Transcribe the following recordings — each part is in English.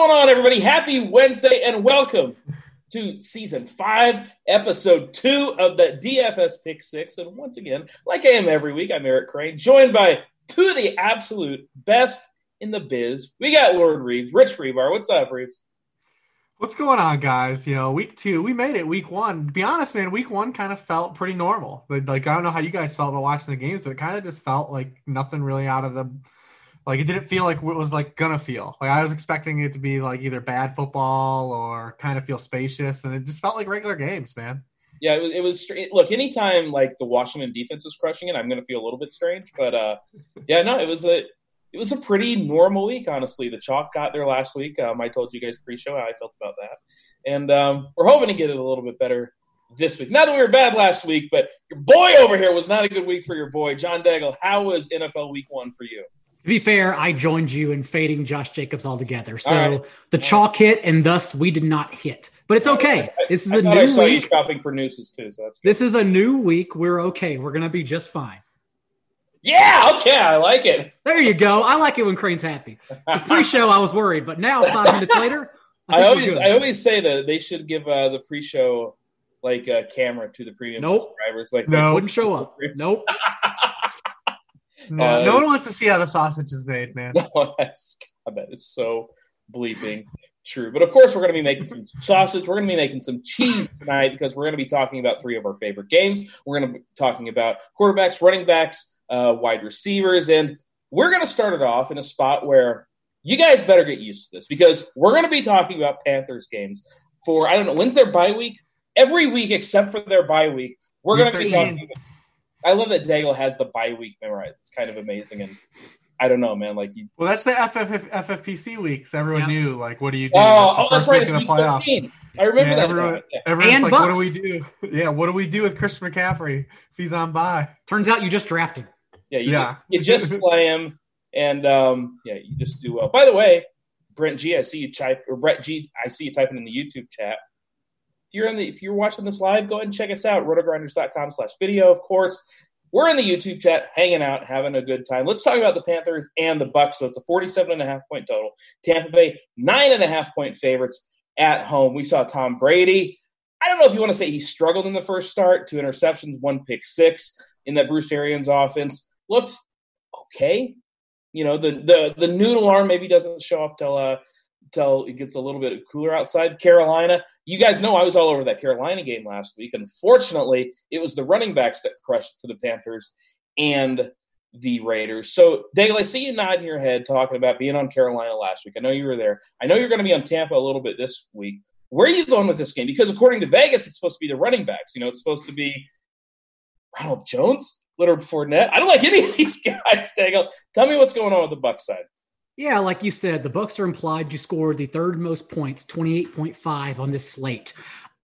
Going on, everybody? Happy Wednesday and welcome to season five, episode two of the DFS Pick Six. And once again, like I am every week, I'm Eric Crain, joined by two of the absolute best in the biz. We got Lord Reebs, Rich Hribar. What's up, Reebs? What's going on, guys? You know, week two, we made it. Week one, be honest, man, week one kind of felt pretty normal. Like I don't know how you guys felt about watching the games, but it kind of just felt like nothing really out of the like it didn't feel like what it was like gonna feel. Like I was expecting it to be like either bad football or kind of feel spacious, and it just felt like regular games, man. Yeah, it was. It was strange. Look, anytime like the Washington defense is crushing it, I'm to feel a little bit strange. But uh, yeah, no, it was a it was a pretty normal week, honestly. The chalk got there last week. Um, I told you guys pre-show how I felt about that, and um, we're hoping to get it a little bit better this week. Not that we were bad last week, but your boy over here was not a good week for your boy, John Daigle. How was NFL Week One for you? To be fair, I joined you in fading Josh Jacobs altogether. So right. the chalk hit, and thus we did not hit. But it's okay. This is I a new I you week. shopping for nooses too, so that's good. This is a new week. We're okay. We're gonna be just fine. yeah. Okay, I like it. There you go. I like it when Crain's happy. The pre-show, I was worried, but now five minutes later, I, I always. I always say that they should give uh, the pre-show like a camera to the premium Nope. subscribers. Like No. wouldn't show up. Nope. No, Uh, no one wants to see how the sausage is made, man. No, that's, I bet it's so bleeping true. But of course, we're going to be making some sausage. We're going to be making some cheese tonight because we're going to be talking about three of our favorite games. We're going to be talking about quarterbacks, running backs, uh, wide receivers, and we're going to start it off in a spot where you guys better get used to this because we're going to be talking about Panthers games for I don't know when's their bye week. Every week except for their bye week, we're going to be 13. talking. I love that Daigle has the bye week memorized. It's kind of amazing, and I don't know, man. Like he Well, that's the FF, FFPC weeks. Everyone Yeah. knew, like, what do you do? Oh, It's oh the that's first right. week of the playoffs. 15. I remember Yeah, that. everyone, Yeah. everyone's And like, what do we do? Yeah, what do we do with Chris McCaffrey if he's on bye? Turns out you just drafted. Yeah, you, Yeah. you just play him, and um, yeah, you just do well. By the way, Brent G, I see you type or Brett G, I see you typing in the YouTube chat. You're in the if you're watching this live, go ahead and check us out, rotogrinders.com slash video, of course. We're in the YouTube chat, hanging out, having a good time. Let's talk about the Panthers and the Bucks. So it's a 47 and a half point total. Tampa Bay, nine and a half point favorites at home. We saw Tom Brady. I don't know if you want to say he struggled in the first start, two interceptions, one pick six in that Bruce Arians offense. Looked okay. You know, the the the noodle arm maybe doesn't show up till uh till it gets a little bit cooler outside. Carolina, you guys know I was all over that Carolina game last week. Unfortunately, it was the running backs that crushed for the Panthers and the Raiders. So, Daigle, I see you nodding your head talking about being on Carolina last week. I know you were there. I know you're going to be on Tampa a little bit this week. Where are you going with this game? Because according to Vegas, it's supposed to be the running backs. You know, it's supposed to be Ronald Jones. Leonard Fournette. I don't like any of these guys up. Tell me what's going on with the Buck side. Yeah, like you said, the Bucks are implied to score the third most points, 28.5 on this slate.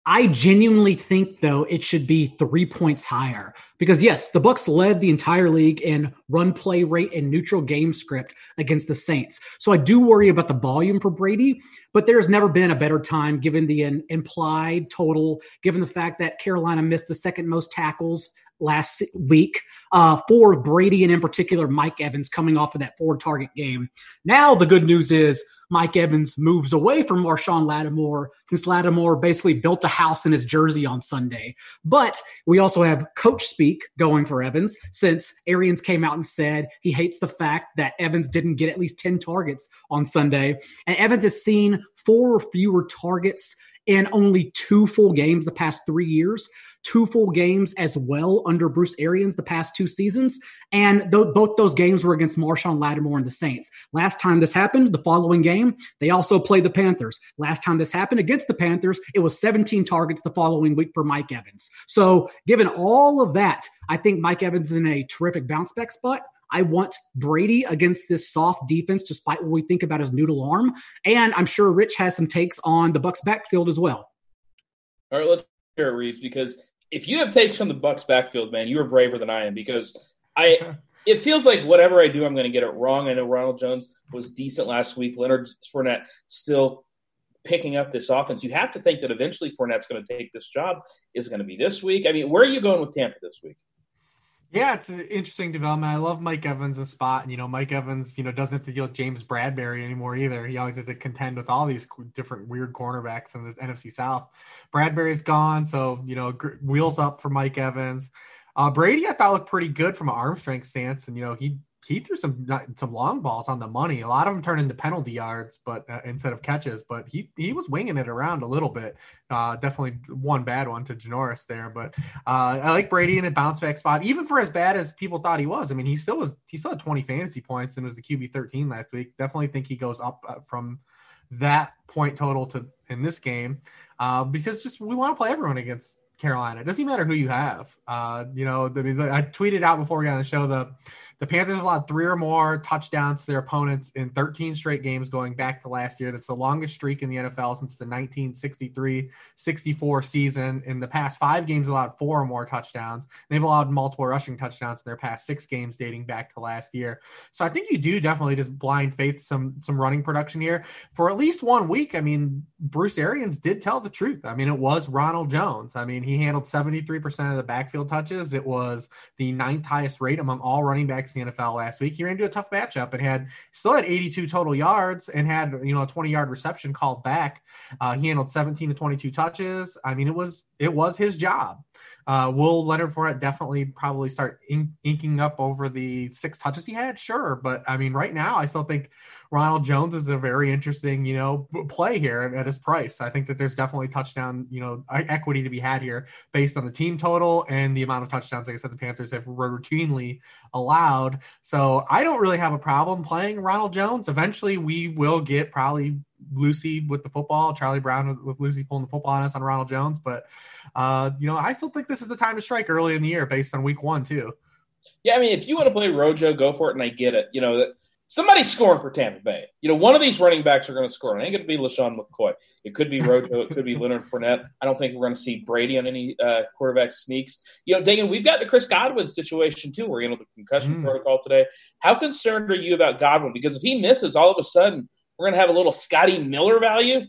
I genuinely think though it should be 3 points higher because yes, the Bucks led the entire league in run play rate and neutral game script against the Saints. So I do worry about the volume for Brady, but there's never been a better time given the implied total, given the fact that Carolina missed the second most tackles last week uh, for Brady and in particular Mike Evans coming off of that four target game. Now the good news is Mike Evans moves away from Marshon Lattimore since Lattimore basically built a house in his jersey on Sunday. But we also have coach speak going for Evans since Arians came out and said he hates the fact that Evans didn't get at least 10 targets on Sunday. And Evans has seen four or fewer targets in only two full games the past three years two full games as well under Bruce Arians the past two seasons. And th- both those games were against Marshon Lattimore and the Saints. Last time this happened, the following game, they also played the Panthers. Last time this happened against the Panthers, it was 17 targets the following week for Mike Evans. So, given all of that, I think Mike Evans is in a terrific bounce back spot. I want Brady against this soft defense, despite what we think about his noodle arm. And I'm sure Rich has some takes on the Bucks backfield as well. All right, let's hear it, Reebs, because if you have takes from the Bucks backfield, man, you are braver than I am because I. It feels like whatever I do, I'm going to get it wrong. I know Ronald Jones was decent last week. Leonard Fournette still picking up this offense. You have to think that eventually Fournette's going to take this job. Is going to be this week. I mean, where are you going with Tampa this week? Yeah, it's an interesting development. I love Mike Evans' a spot. And, you know, Mike Evans, you know, doesn't have to deal with James Bradberry anymore either. He always had to contend with all these different weird cornerbacks in the NFC South. Bradberry's gone. So, you know, wheels up for Mike Evans. Uh, Brady, I thought looked pretty good from an arm strength stance. And, you know, he he threw some some long balls on the money. A lot of them turned into penalty yards, but uh, instead of catches. But he he was winging it around a little bit. Uh, definitely one bad one to Janoris there, but uh, I like Brady in a bounce back spot, even for as bad as people thought he was. I mean, he still was he still had 20 fantasy points and was the QB 13 last week. Definitely think he goes up uh, from that point total to in this game uh, because just we want to play everyone against Carolina. It doesn't matter who you have. Uh, you know, the, I tweeted out before we got on the show the the Panthers have allowed three or more touchdowns to their opponents in 13 straight games going back to last year. That's the longest streak in the NFL since the 1963 64 season. In the past five games, allowed four or more touchdowns. They've allowed multiple rushing touchdowns in their past six games dating back to last year. So I think you do definitely just blind faith some some running production here for at least one week. I mean, Bruce Arians did tell the truth. I mean, it was Ronald Jones. I mean, he handled 73% of the backfield touches. It was the ninth highest rate among all running backs in the NFL last week. He ran into a tough matchup and had still had 82 total yards and had you know a 20 yard reception called back. Uh, he handled 17 to 22 touches. I mean, it was it was his job. Uh, will Leonard Fournette definitely probably start ink- inking up over the six touches he had? Sure, but I mean, right now, I still think Ronald Jones is a very interesting, you know, play here at his price. I think that there's definitely touchdown, you know, equity to be had here based on the team total and the amount of touchdowns, like I said, the Panthers have routinely allowed. So I don't really have a problem playing Ronald Jones. Eventually, we will get probably Lucy with the football, Charlie Brown with, with, Lucy pulling the football on us on Ronald Jones. But uh, you know, I still think this is the time to strike early in the year based on week one too. Yeah, I mean, if you want to play Rojo, go for it, and I get it. You know, somebody's scoring for Tampa Bay. You know, one of these running backs are going to score. It ain't going to be LeSean McCoy. It could be Rojo. it could be Leonard Fournette. I don't think we're going to see Brady on any uh, quarterback sneaks. You know, Daigle, we've got the Chris Godwin situation too. We're in the concussion mm. protocol today. How concerned are you about Godwin? Because if he misses, all of a sudden we're going to have a little Scotty Miller value.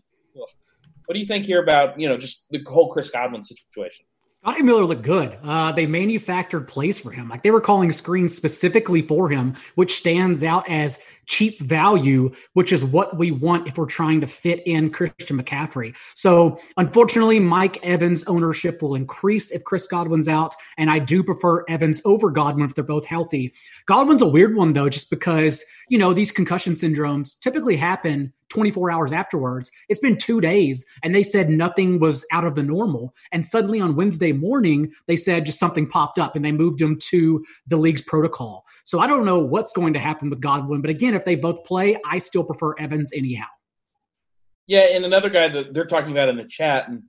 What do you think here about you know just the whole Chris Godwin situation? Scotty Miller looked good. Uh, they manufactured plays for him. Like they were calling screens specifically for him, which stands out as cheap value, which is what we want if we're trying to fit in Christian McCaffrey. So unfortunately, Mike Evans' ownership will increase if Chris Godwin's out. And I do prefer Evans over Godwin if they're both healthy. Godwin's a weird one though, just because, you know, these concussion syndromes typically happen 24 hours afterwards. It's been two days and they said nothing was out of the normal. And suddenly on Wednesday morning, they said just something popped up and they moved him to the league's protocol. So I don't know what's going to happen with Godwin. But again, if they both play, I still prefer Evans anyhow. Yeah. And another guy that they're talking about in the chat, and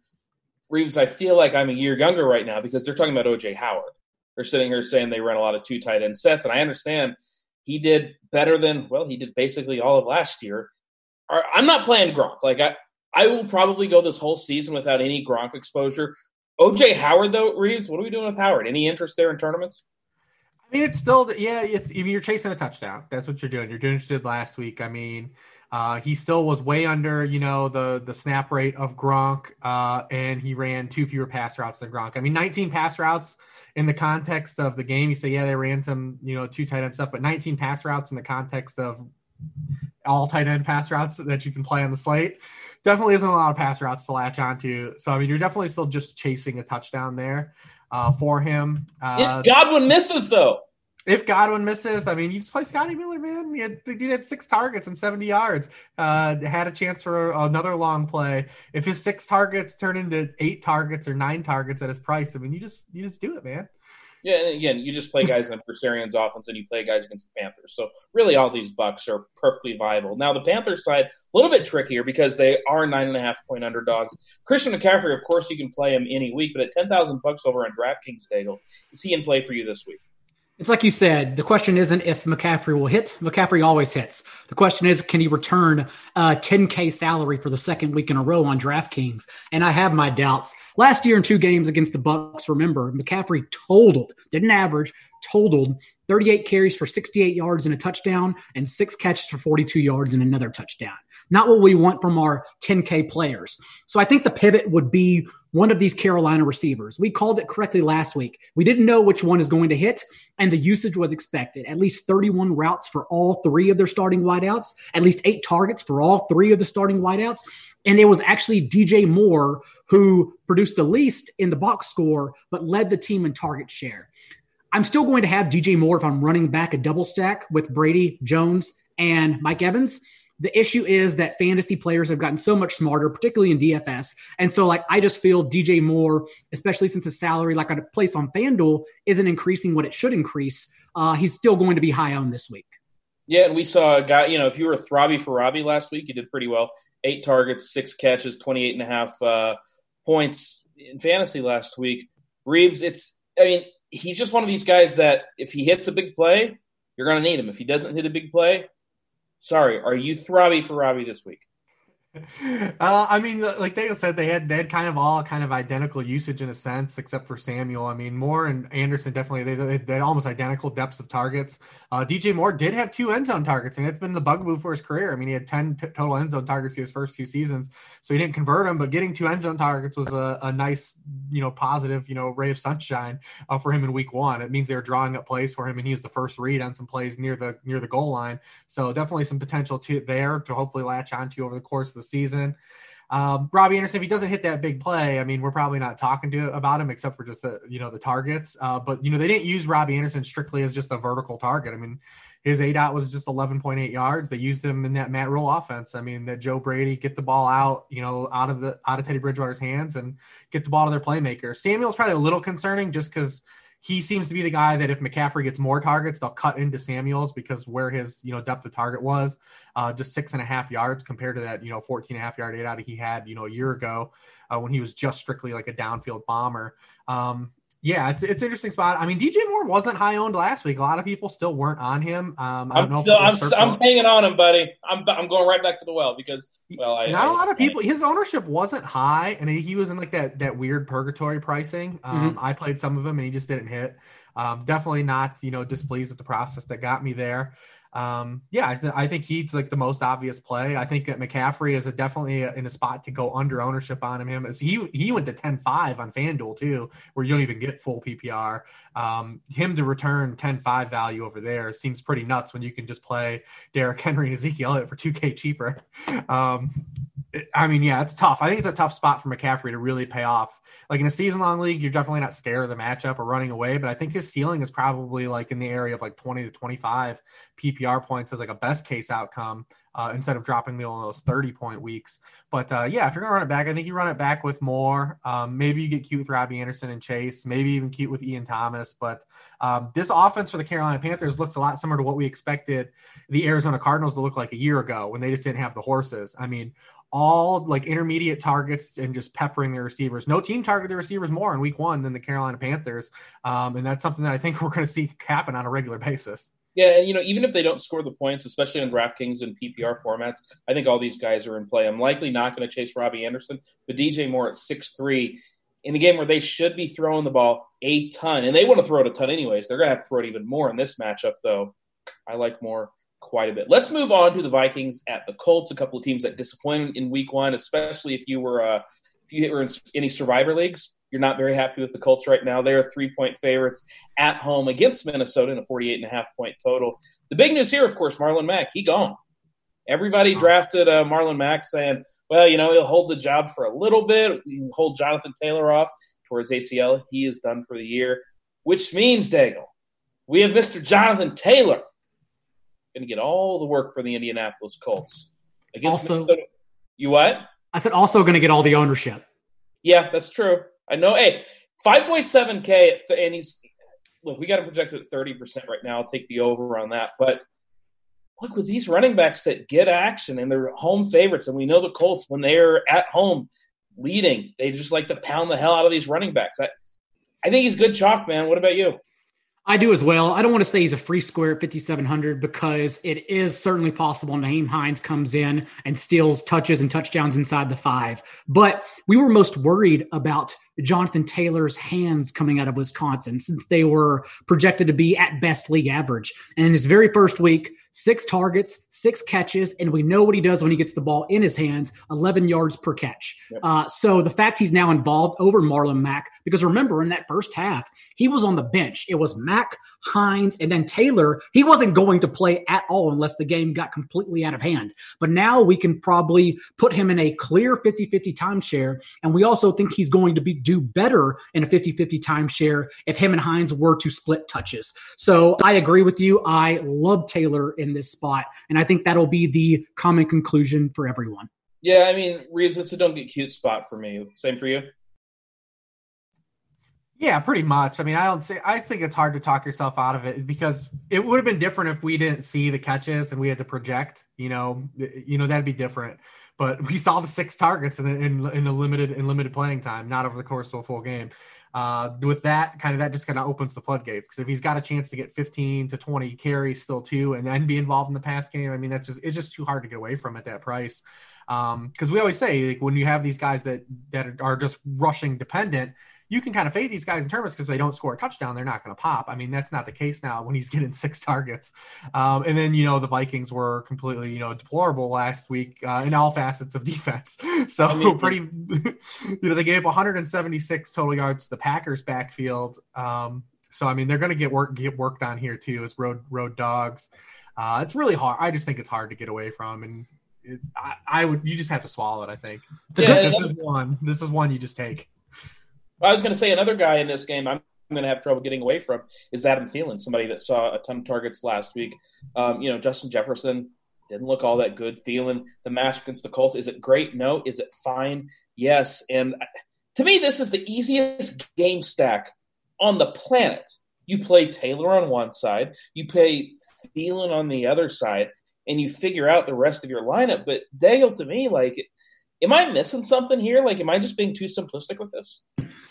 Reebs, I feel like I'm a year younger right now because they're talking about OJ Howard. they're sitting here saying they run a lot of two tight end sets, and I understand he did better than well, he did basically all of last year. I'm not playing Gronk. Like I, I will probably go this whole season without any Gronk exposure. OJ Howard though, Reebs, what are we doing with Howard? Any interest there in tournaments? I mean, it's still yeah. It's mean, you're chasing a touchdown. That's what you're doing. You're doing what you did last week. I mean, uh, he still was way under, you know, the the snap rate of Gronk, uh, and he ran two fewer pass routes than Gronk. I mean, 19 pass routes in the context of the game. You say, yeah, they ran some, you know, two tight end stuff, but 19 pass routes in the context of all tight end pass routes that you can play on the slate definitely isn't a lot of pass routes to latch onto. So I mean, you're definitely still just chasing a touchdown there uh, for him. Uh, if Godwin misses though, if Godwin misses, I mean, you just play Scotty Miller, man. He had, the dude had six targets and 70 yards. Uh, had a chance for another long play. If his six targets turn into eight targets or nine targets at his price, I mean, you just you just do it, man. Yeah, and again, you just play guys in the Sirianni's offense, and you play guys against the Panthers. So really, all these bucks are perfectly viable. Now, the Panthers side a little bit trickier because they are nine and a half point underdogs. Christian McCaffrey, of course, you can play him any week, but at ten thousand bucks over on DraftKings, Daigle, is he in play for you this week? It's like you said, the question isn't if McCaffrey will hit. McCaffrey always hits. The question is, can he return a 10K salary for the second week in a row on DraftKings? And I have my doubts. Last year in two games against the Bucks, remember, McCaffrey totaled, didn't average, totaled 38 carries for 68 yards and a touchdown and six catches for 42 yards and another touchdown. Not what we want from our 10K players. So I think the pivot would be one of these Carolina receivers. We called it correctly last week. We didn't know which one is going to hit, and the usage was expected. At least 31 routes for all three of their starting wideouts, at least eight targets for all three of the starting wideouts. And it was actually DJ Moore who produced the least in the box score, but led the team in target share. I'm still going to have DJ Moore if I'm running back a double stack with Brady, Jones, and Mike Evans. The issue is that fantasy players have gotten so much smarter, particularly in DFS. And so, like, I just feel DJ Moore, especially since his salary, like a place on FanDuel, isn't increasing what it should increase. Uh, he's still going to be high on this week. Yeah, and we saw a guy, you know, if you were a Throbby for Robbie last week, you did pretty well. Eight targets, six catches, 28 and a half uh, points in fantasy last week. Reebs, it's, I mean, he's just one of these guys that if he hits a big play, you're going to need him. If he doesn't hit a big play, sorry, are you throbby for Robbie this week? Uh, I mean, like Daigle said, they had they had kind of all kind of identical usage in a sense, except for Samuel. I mean, Moore and Anderson definitely they, they had almost identical depths of targets. Uh, DJ Moore did have two end zone targets, and it's been the bugaboo for his career. I mean, he had ten t- total end zone targets in his first two seasons, so he didn't convert them, but getting two end zone targets was a, a nice, you know, positive, you know, ray of sunshine uh, for him in week one. It means they were drawing up plays for him, and he was the first read on some plays near the near the goal line. So definitely some potential to there to hopefully latch onto over the course of the season. Um, Robbie Anderson, if he doesn't hit that big play, I mean, we're probably not talking to about him except for just the, you know the targets. Uh, but you know they didn't use Robbie Anderson strictly as just a vertical target. I mean, his aDOT was just 11.8 yards. They used him in that Matt Rhule offense. I mean, that Joe Brady get the ball out, you know, out of the out of Teddy Bridgewater's hands and get the ball to their playmaker. Samuel's probably a little concerning just because he seems to be the guy that if McCaffrey gets more targets, they'll cut into Samuels because where his you know depth of target was, uh, just six and a half yards compared to that you know 14 and a half yard aDOT he had you know a year ago uh, when he was just strictly like a downfield bomber. Um, yeah, it's it's interesting spot. I mean, DJ Moore wasn't high owned last week. A lot of people still weren't on him. Um, I don't I'm know. Still, I'm, I'm hanging on him, buddy. I'm I'm going right back to the well because well, I, not I, a lot of people. His ownership wasn't high, and he was in like that that weird purgatory pricing. Um, mm-hmm. I played some of him, and he just didn't hit. Um, definitely not you know displeased with the process that got me there um, yeah, I, th- I, think he's like the most obvious play. I think that McCaffrey is a definitely a, in a spot to go under ownership on him. As he he went to 10-5 on FanDuel too, where you don't even get full PPR. Um, him to return 10-5 value over there seems pretty nuts when you can just play Derrick Henry and Ezekiel Elliott for 2K cheaper. Um, I mean, yeah, it's tough. I think it's a tough spot for McCaffrey to really pay off. Like in a season long league, you're definitely not scared of the matchup or running away, but I think his ceiling is probably like in the area of like 20 to 25 PPR points as like a best case outcome uh, instead of dropping me on those 30 point weeks. But uh, yeah, if you're going to run it back, I think you run it back with Moore. Um, maybe you get cute with Robbie Anderson and Chase, maybe even cute with Ian Thomas. But um, this offense for the Carolina Panthers looks a lot similar to what we expected the Arizona Cardinals to look like a year ago when they just didn't have the horses. I mean, all like intermediate targets and just peppering the receivers. No team targeted the receivers more in week one than the Carolina Panthers. Um, and that's something that I think we're going to see happen on a regular basis. Yeah, and you know, even if they don't score the points, especially on DraftKings and PPR formats, I think all these guys are in play. I'm likely not going to chase Robbie Anderson, but DJ Moore at six three in the game where they should be throwing the ball a ton, and they want to throw it a ton anyways. They're going to have to throw it even more in this matchup, though. I like Moore quite a bit. Let's move on to the Vikings at the Colts. A couple of teams that disappointed in Week One, especially if you were uh, if you were in any Survivor leagues. You're not very happy with the Colts right now. They are three point favorites at home against Minnesota in a 48 and a half point total. The big news here, of course, Marlon Mack, he gone. Everybody drafted uh, Marlon Mack saying, well, you know, he'll hold the job for a little bit, hold Jonathan Taylor off towards ACL. He is done for the year, which means, Daigle, we have Mr. Jonathan Taylor going to get all the work for the Indianapolis Colts. Against also, Minnesota. you what? I said also going to get all the ownership. Yeah, that's true. I know. Hey, 5.7K, and he's look, we got him projected at 30% right now. I'll take the over on that. But look, with these running backs that get action and they're home favorites, and we know the Colts, when they're at home leading, they just like to pound the hell out of these running backs. I, I think he's good chalk, man. What about you? I do as well. I don't want to say he's a free square at 5,700 because it is certainly possible Nyheim Hines comes in and steals touches and touchdowns inside the five. But we were most worried about Jonathan Taylor's hands coming out of Wisconsin since they were projected to be at best league average. And in his very first week, six targets, six catches, and we know what he does when he gets the ball in his hands 11 yards per catch. Yep. Uh, so the fact he's now involved over Marlon Mack, because remember in that first half, he was on the bench. It was Mack, Hines, and then Taylor. He wasn't going to play at all unless the game got completely out of hand. But now we can probably put him in a clear 50 50 timeshare. And we also think he's going to be do better in a 50 50 timeshare if him and Hines were to split touches. So I agree with you. I love Taylor in this spot. And I think that'll be the common conclusion for everyone. Yeah, I mean, Reebs, it's a don't get cute spot for me. Same for you? Yeah, pretty much. I mean, I don't say I think it's hard to talk yourself out of it because it would have been different if we didn't see the catches and we had to project. You know, you know that'd be different. But we saw the six targets in in, in a limited in limited playing time, not over the course of a full game. Uh, with that, kind of that just kind of opens the floodgates because if he's got a chance to get 15 to 20 carries still too, and then be involved in the pass game, I mean that's just it's just too hard to get away from at that price. Because um, we always say like when you have these guys that that are just rushing dependent you can kind of fade these guys in tournaments because they don't score a touchdown, they're not going to pop. I mean, that's not the case now when he's getting six targets. Um, and then, you know, the Vikings were completely, you know, deplorable last week uh, in all facets of defense. So I mean, pretty, you know, they gave up 176 total yards to the Packers backfield. Um, so I mean, they're going to get work get worked on here too as road road dogs. Uh, it's really hard. I just think it's hard to get away from, and it, I, I, would you just have to swallow it. I think yeah, this is one. This is one you just take. I was going to say another guy in this game I'm going to have trouble getting away from is Adam Thielen, somebody that saw a ton of targets last week. Um, you know, Justin Jefferson didn't look all that good. Thielen, the match against the Colts, is it great? No. Is it fine? Yes. And to me, this is the easiest game stack on the planet. You play Taylor on one side, you play Thielen on the other side, and you figure out the rest of your lineup. But Daigle, to me, like, am I missing something here? Like, am I just being too simplistic with this?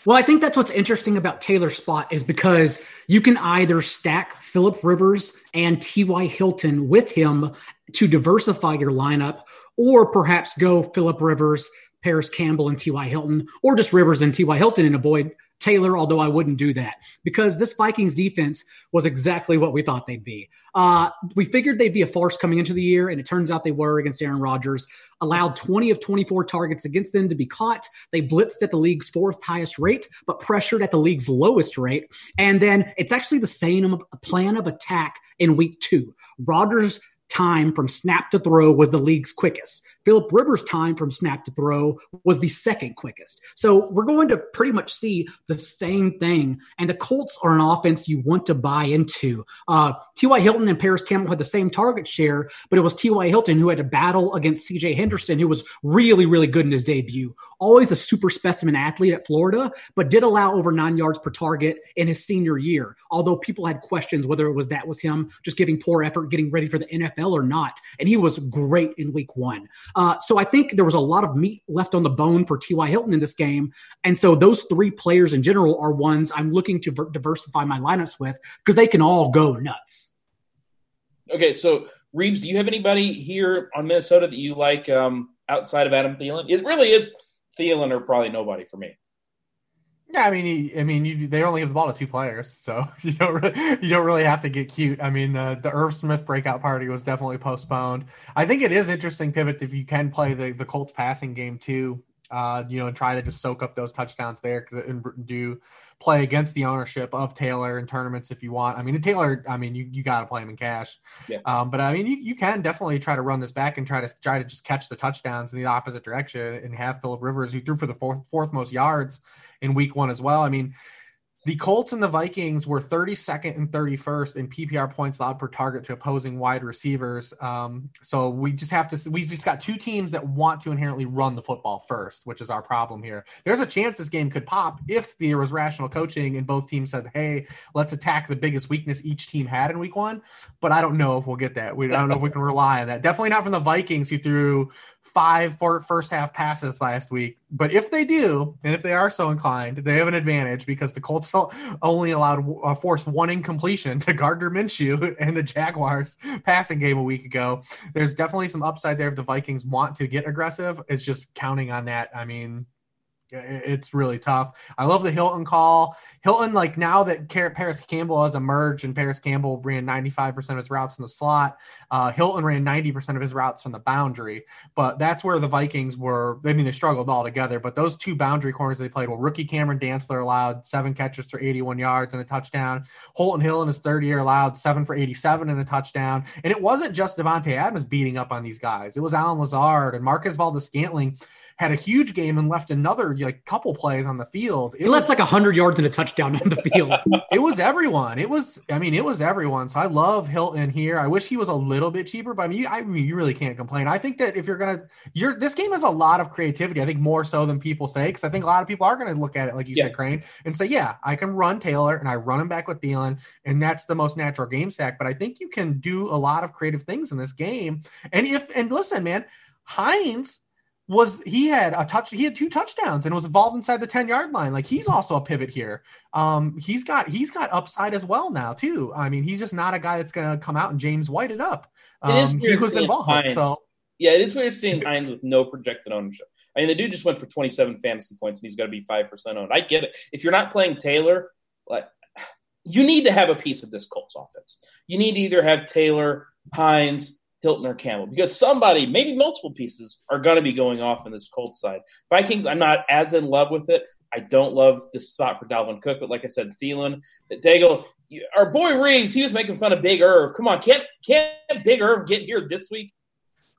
Well, I think that's what's interesting about Taylor spot is because you can either stack Philip Rivers and T.Y. Hilton with him to diversify your lineup, or perhaps go Philip Rivers, Parris Campbell, and T.Y. Hilton, or just Rivers and T.Y. Hilton and avoid Taylor, although I wouldn't do that because this Vikings defense was exactly what we thought they'd be. Uh, we figured they'd be a farce coming into the year, and it turns out they were against Aaron Rodgers. Allowed 20 of 24 targets against them to be caught. They blitzed at the league's fourth highest rate, but pressured at the league's lowest rate. And then it's actually the same plan of attack in week two. Rodgers time from snap to throw was the league's quickest. Philip Rivers' time from snap to throw was the second quickest. So we're going to pretty much see the same thing. And the Colts are an offense you want to buy into. Uh, T.Y. Hilton and Parris Campbell had the same target share, but it was T.Y. Hilton who had to battle against C.J. Henderson, who was really, really good in his debut. Always a super specimen athlete at Florida, but did allow over nine yards per target in his senior year. Although people had questions whether it was that was him just giving poor effort, getting ready for the NFL or not. And he was great in week one. Uh, so I think there was a lot of meat left on the bone for T.Y. Hilton in this game. And so those three players in general are ones I'm looking to ver- diversify my lineups with because they can all go nuts. Okay, so Reebs, do you have anybody here on Minnesota that you like um, outside of Adam Thielen? It really is Thielen or probably nobody for me. Yeah, I mean, I mean, you, they only give the ball to two players, so you don't really, you don't really have to get cute. I mean, the the Irv Smith breakout party was definitely postponed. I think it is interesting pivot if you can play the the Colts passing game too. Uh, you know, and try to just soak up those touchdowns there and do play against the ownership of Taylor in tournaments if you want. I mean, Taylor, I mean, you, you got to play him in cash. Yeah. Um, but I mean, you, you can definitely try to run this back and try to try to just catch the touchdowns in the opposite direction and have Philip Rivers, who threw for the fourth fourth most yards in week one as well. I mean, the Colts and the Vikings were 32nd and 31st in PPR points allowed per target to opposing wide receivers. Um, so we just have to, we've just got two teams that want to inherently run the football first, which is our problem here. There's a chance this game could pop if there was rational coaching and both teams said, hey, let's attack the biggest weakness each team had in week one. But I don't know if we'll get that. We, don't know if we can rely on that. Definitely not from the Vikings who threw five for half passes last week. But if they do, and if they are so inclined, they have an advantage because the Colts only allowed uh, forced one incompletion to Gardner Minshew and the Jaguars passing game a week ago. There's definitely some upside there if the Vikings want to get aggressive. It's just counting on that. I mean, it's really tough. I love the Hilton call. Hilton, like now that Parris Campbell has emerged and Parris Campbell ran 95% of his routes in the slot, uh, Hilton ran 90% of his routes from the boundary. But that's where the Vikings were. I mean, they struggled all together, But those two boundary corners they played, well, rookie Cameron Dantzler allowed seven catches for 81 yards and a touchdown. Holton Hill in his third year allowed seven for 87 and a touchdown. And it wasn't just Davante Adams beating up on these guys, it was Allen Lazard and Marquez Valdes-Scantling had a huge game and left another like couple plays on the field. It he left like hundred yards and a touchdown on the field. it was everyone. It was, I mean, it was everyone. So I love Hilton here. I wish he was a little bit cheaper, but I mean, I mean, you really can't complain. I think that if you're gonna, you're this game has a lot of creativity. I think more so than people say, because I think a lot of people are gonna look at it like you yeah. said, Crain, and say, yeah, I can run Taylor and I run him back with Thielen, and that's the most natural game stack. But I think you can do a lot of creative things in this game. And if and listen, man, Hines was he had a touch he had two touchdowns and was involved inside the 10 yard line. Like he's also a pivot here. Um he's got he's got upside as well now too. I mean he's just not a guy that's gonna come out and james white it up. Um, it is um, he was involved Hines. so. Yeah it is weird seeing Hines with no projected ownership. I mean the dude just went for 27 fantasy points and he's to be 5% owned. I get it. If you're not playing taylor like you need to have a piece of this colts offense. You need to either have taylor hines Hilton or Campbell because somebody, maybe multiple pieces, are going to be going off in this Colts side. Vikings, I'm not as in love with it. I don't love this spot for Dalvin Cook, but like I said, Thielen, Daigle, our boy Reebs, he was making fun of Big Irv. Come on, can't can't Big Irv get here this week?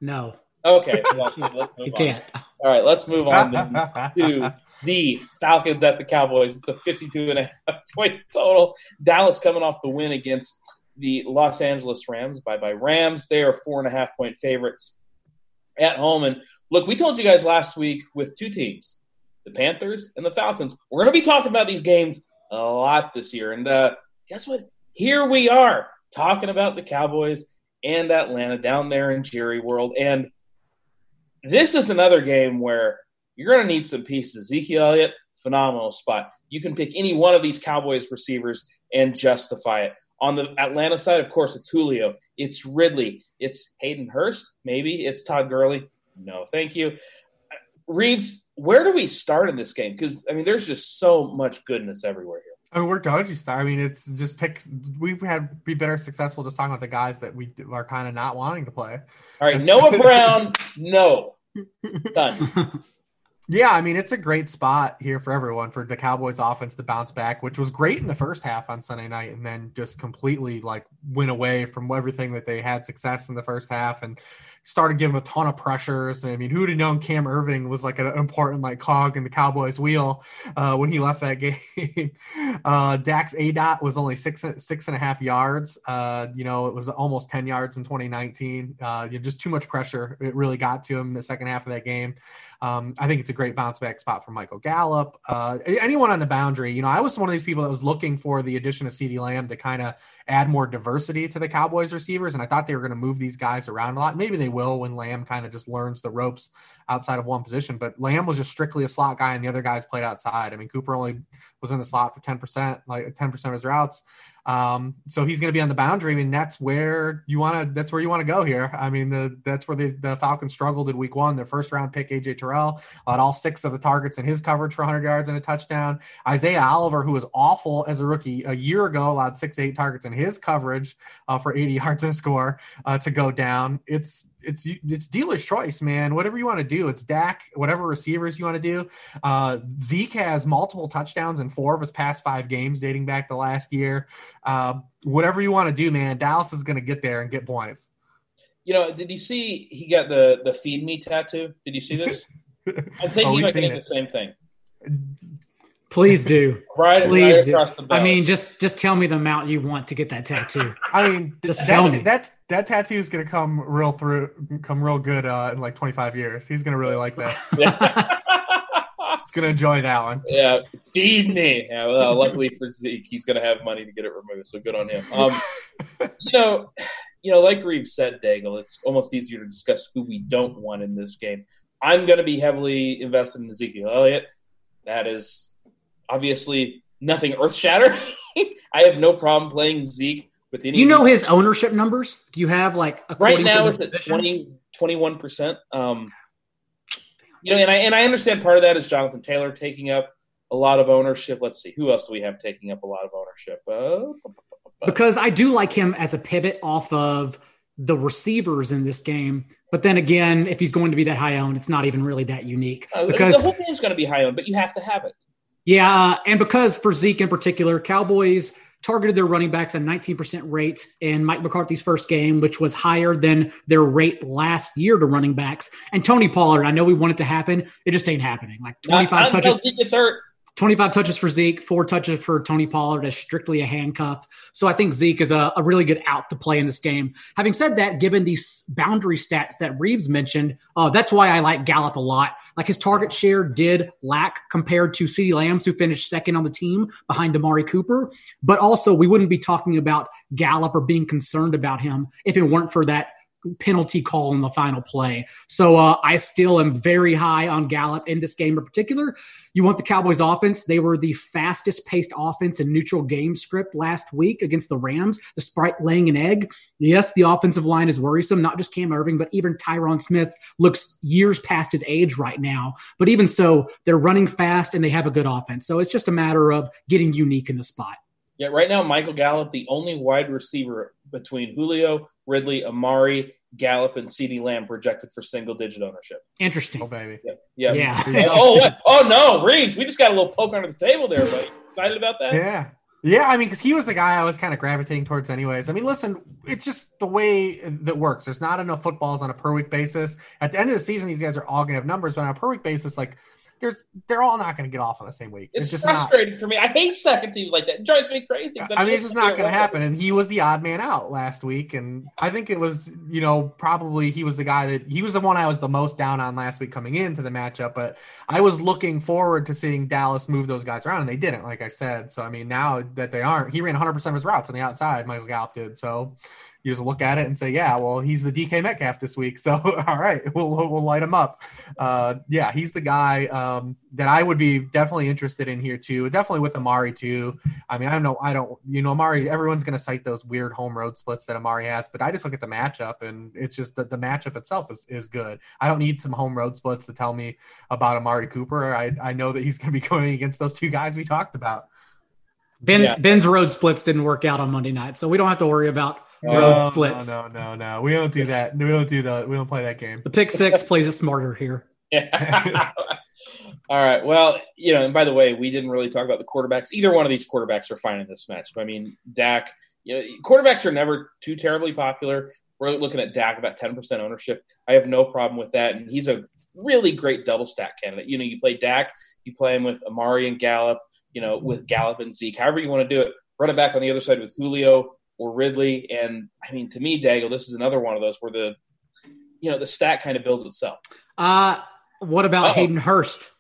No. Okay, well, you can't. All right, let's move on to the Falcons at the Cowboys. It's a 52 and a half point total. Dallas coming off the win against the Los Angeles Rams. Bye bye Rams. They are four and a half point favorites at home. And look, we told you guys last week with two teams, the Panthers and the Falcons. We're going to be talking about these games a lot this year. And uh, guess what? Here we are talking about the Cowboys and Atlanta down there in Jerry World. And this is another game where you're going to need some pieces. Ezekiel Elliott, phenomenal spot. You can pick any one of these Cowboys receivers and justify it. On the Atlanta side, of course, it's Julio, it's Ridley, it's Hayden Hurst, maybe it's Todd Gurley. No, thank you. Reebs, where do we start in this game? Because I mean, there's just so much goodness everywhere here. I mean, where do you start? I mean, it's just pick. We have had be better successful just talking about the guys that we are kind of not wanting to play. All right, Noah Brown, no, done. Yeah, I mean it's a great spot here for everyone for the Cowboys offense to bounce back, which was great in the first half on Sunday night, and then just completely like went away from everything that they had success in the first half and started giving a ton of pressures. I mean, who would have known Cam Erving was like an important like cog in the Cowboys wheel uh, when he left that game? uh, Dak's aDOT was only six six and a half yards. Uh, you know, it was almost ten yards in 2019. Uh, you know, just too much pressure. It really got to him in the second half of that game. Um, I think it's a great bounce back spot for Michael Gallup. Uh, anyone on the boundary, you know, I was one of these people that was looking for the addition of CeeDee Lamb to kind of add more diversity to the Cowboys receivers, and I thought they were going to move these guys around a lot. Maybe they will when Lamb kind of just learns the ropes outside of one position. But Lamb was just strictly a slot guy, and the other guys played outside. I mean, Cooper only was in the slot for ten percent, like ten percent of his routes. Um, so he's going to be on the boundary. I mean, that's where you want to. That's where you want to go here. I mean, the that's where the, the Falcons struggled in Week One. Their first round pick, AJ Terrell, had all six of the targets in his coverage for 100 yards and a touchdown. Isaiah Oliver, who was awful as a rookie a year ago, allowed six eight targets in his coverage uh, for 80 yards and a score uh, to go down. It's it's it's dealer's choice, man. Whatever you want to do, it's Dak. Whatever receivers you want to do. Uh, Zeke has multiple touchdowns in four of his past five games, dating back to last year. Uh, whatever you want to do, man. Dallas is going to get there and get points. You know, did you see he got the the feed me tattoo? Did you see this? I'm thinking oh, about getting the same thing. Please do. right, Please right do. I mean, just just tell me the amount you want to get that tattoo. I mean, just tell me. That's that tattoo is going to come real through, come real good uh, in like 25 years. He's going to really like that. he's going to enjoy that one. Yeah, feed me. Yeah, well, luckily for Zeke, he's going to have money to get it removed, so good on him. Um, you know, you know, like Reebs said, Daigle, it's almost easier to discuss who we don't want in this game. I'm going to be heavily invested in Ezekiel Elliott. That is obviously nothing earth shattering. I have no problem playing Zeke with any. Do you know his ownership numbers? Do you have like right now it's at 21 percent. Um, you know, and I and I understand part of that is Jonathan Taylor taking up a lot of ownership. Let's see, who else do we have taking up a lot of ownership? Uh, because I do like him as a pivot off of the receivers in this game. But then again, if he's going to be that high owned, it's not even really that unique. Uh, because the whole is going to be high owned, but you have to have it. Yeah, uh, and because for Zeke in particular, Cowboys targeted their running backs at 19% rate in Mike McCarthy's first game, which was higher than their rate last year to running backs. And Tony Pollard, I know we want it to happen. It just ain't happening. Like 25 not, touches. 25 touches for Zeke, four touches for Tony Pollard as strictly a handcuff. So I think Zeke is a, a, really good out to play in this game. Having said that, given these boundary stats that Reebs mentioned, uh, that's why I like Gallup a lot. Like his target share did lack compared to CeeDee Lambs, who finished second on the team behind Amari Cooper. But also, we wouldn't be talking about Gallup or being concerned about him if it weren't for that penalty call in the final play. So uh, I still am very high on Gallup in this game in particular. You want the Cowboys offense. They were the fastest paced offense in neutral game script last week against the Rams, despite laying an egg. Yes, the offensive line is worrisome, not just Cam Erving, but even Tyron Smith looks years past his age right now. But even so, they're running fast and they have a good offense. So it's just a matter of getting unique in the spot. Yeah, right now, Michael Gallup, the only wide receiver between Julio, Ridley, Amari, Gallup, and CeeDee Lamb projected for single digit ownership. Interesting. Oh, baby. Yeah. Yeah. yeah. oh, oh, no, Reebs, we just got a little poke under the table there, buddy. Excited about that? Yeah. Yeah, I mean, because he was the guy I was kind of gravitating towards, anyways. I mean, listen, it's just the way that works. There's not enough footballs on a per week basis. At the end of the season, these guys are all going to have numbers, but on a per week basis, like there's they're all not going to get off on the same week. It's, it's just frustrating not, for me. I hate second teams like that. It drives me crazy. I, mean, it's just not going to happen. And he was the odd man out last week, and I think it was you know probably he was the guy that he was the one I was the most down on last week coming into the matchup. But I was looking forward to seeing Dallas move those guys around, and they didn't, like I said. So I mean, now that they aren't, he ran 100 percent of his routes on the outside. Michael Gallup did so you just look at it and say, yeah, well, he's the DK Metcalf this week. So, all right, we'll, we'll light him up. Uh, yeah, he's the guy um, that I would be definitely interested in here too. Definitely with Amari too. I mean, I don't know. I don't, you know, Amari, everyone's going to cite those weird home road splits that Amari has, but I just look at the matchup and it's just that the matchup itself is, is good. I don't need some home road splits to tell me about Amari Cooper. I, I know that he's going to be going against those two guys we talked about. Ben's, yeah. Ben's road splits didn't work out on Monday night, so we don't have to worry about road oh, splits. No, no, no, no. We don't do that. We don't do that. We don't play that game. The pick six plays it smarter here. Yeah. All right. Well, you know, and by the way, we didn't really talk about the quarterbacks. Either one of these quarterbacks are fine in this match. I mean, Dak, you know, quarterbacks are never too terribly popular. We're looking at Dak about 10% ownership. I have no problem with that. And he's a really great double stack candidate. You know, you play Dak, you play him with Amari and Gallup, you know, with Gallup and Zeke, however you want to do it. Run it back on the other side with Julio or Ridley. And I mean, to me, Daigle, this is another one of those where the, you know, the stack kind of builds itself. Uh, what about Uh-oh. Hayden Hurst?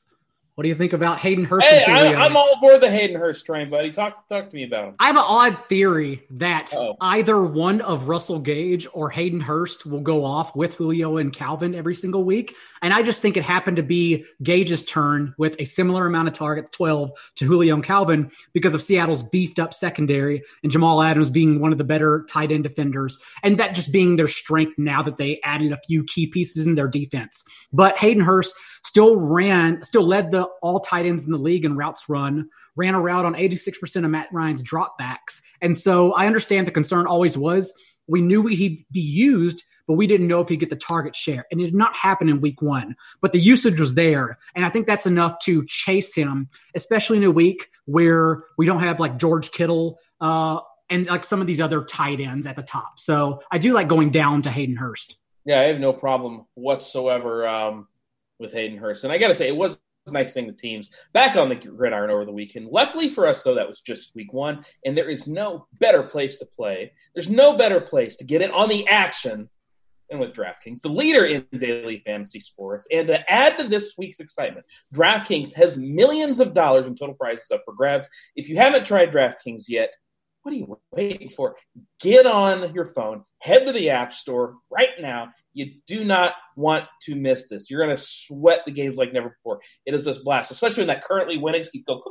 What do you think about Hayden Hurst? Hey, I, am all aboard the Hayden Hurst train, buddy. Talk talk to me about him. I have an odd theory that Uh-oh. either one of Russell Gage or Hayden Hurst will go off with Julio and Calvin every single week, and I just think it happened to be Gage's turn with a similar amount of targets, 12 to Julio and Calvin, because of Seattle's beefed up secondary and Jamal Adams being one of the better tight end defenders, and that just being their strength now that they added a few key pieces in their defense. But Hayden Hurst still ran, still led the all tight ends in the league in routes run, ran a route on 86% of Matt Ryan's dropbacks. And so I understand the concern always was we knew he'd be used, but we didn't know if he'd get the target share. And it did not happen in week one, but the usage was there. And I think that's enough to chase him, especially in a week where we don't have like George Kittle uh, and like some of these other tight ends at the top. So I do like going down to Hayden Hurst. Yeah, I have no problem whatsoever. Um, with Hayden Hurst. And I got to say, it was nice seeing the teams back on the gridiron over the weekend. Luckily for us, though, that was just week one, and there is no better place to play. There's no better place to get in on the action than with DraftKings, the leader in daily fantasy sports. And to add to this week's excitement, DraftKings has millions of dollars in total prizes up for grabs. If you haven't tried DraftKings yet, what are you waiting for? Get on your phone, head to the App Store right now. You do not want to miss this. You're going to sweat the games like never before. It is this blast, especially when that currently winning keep go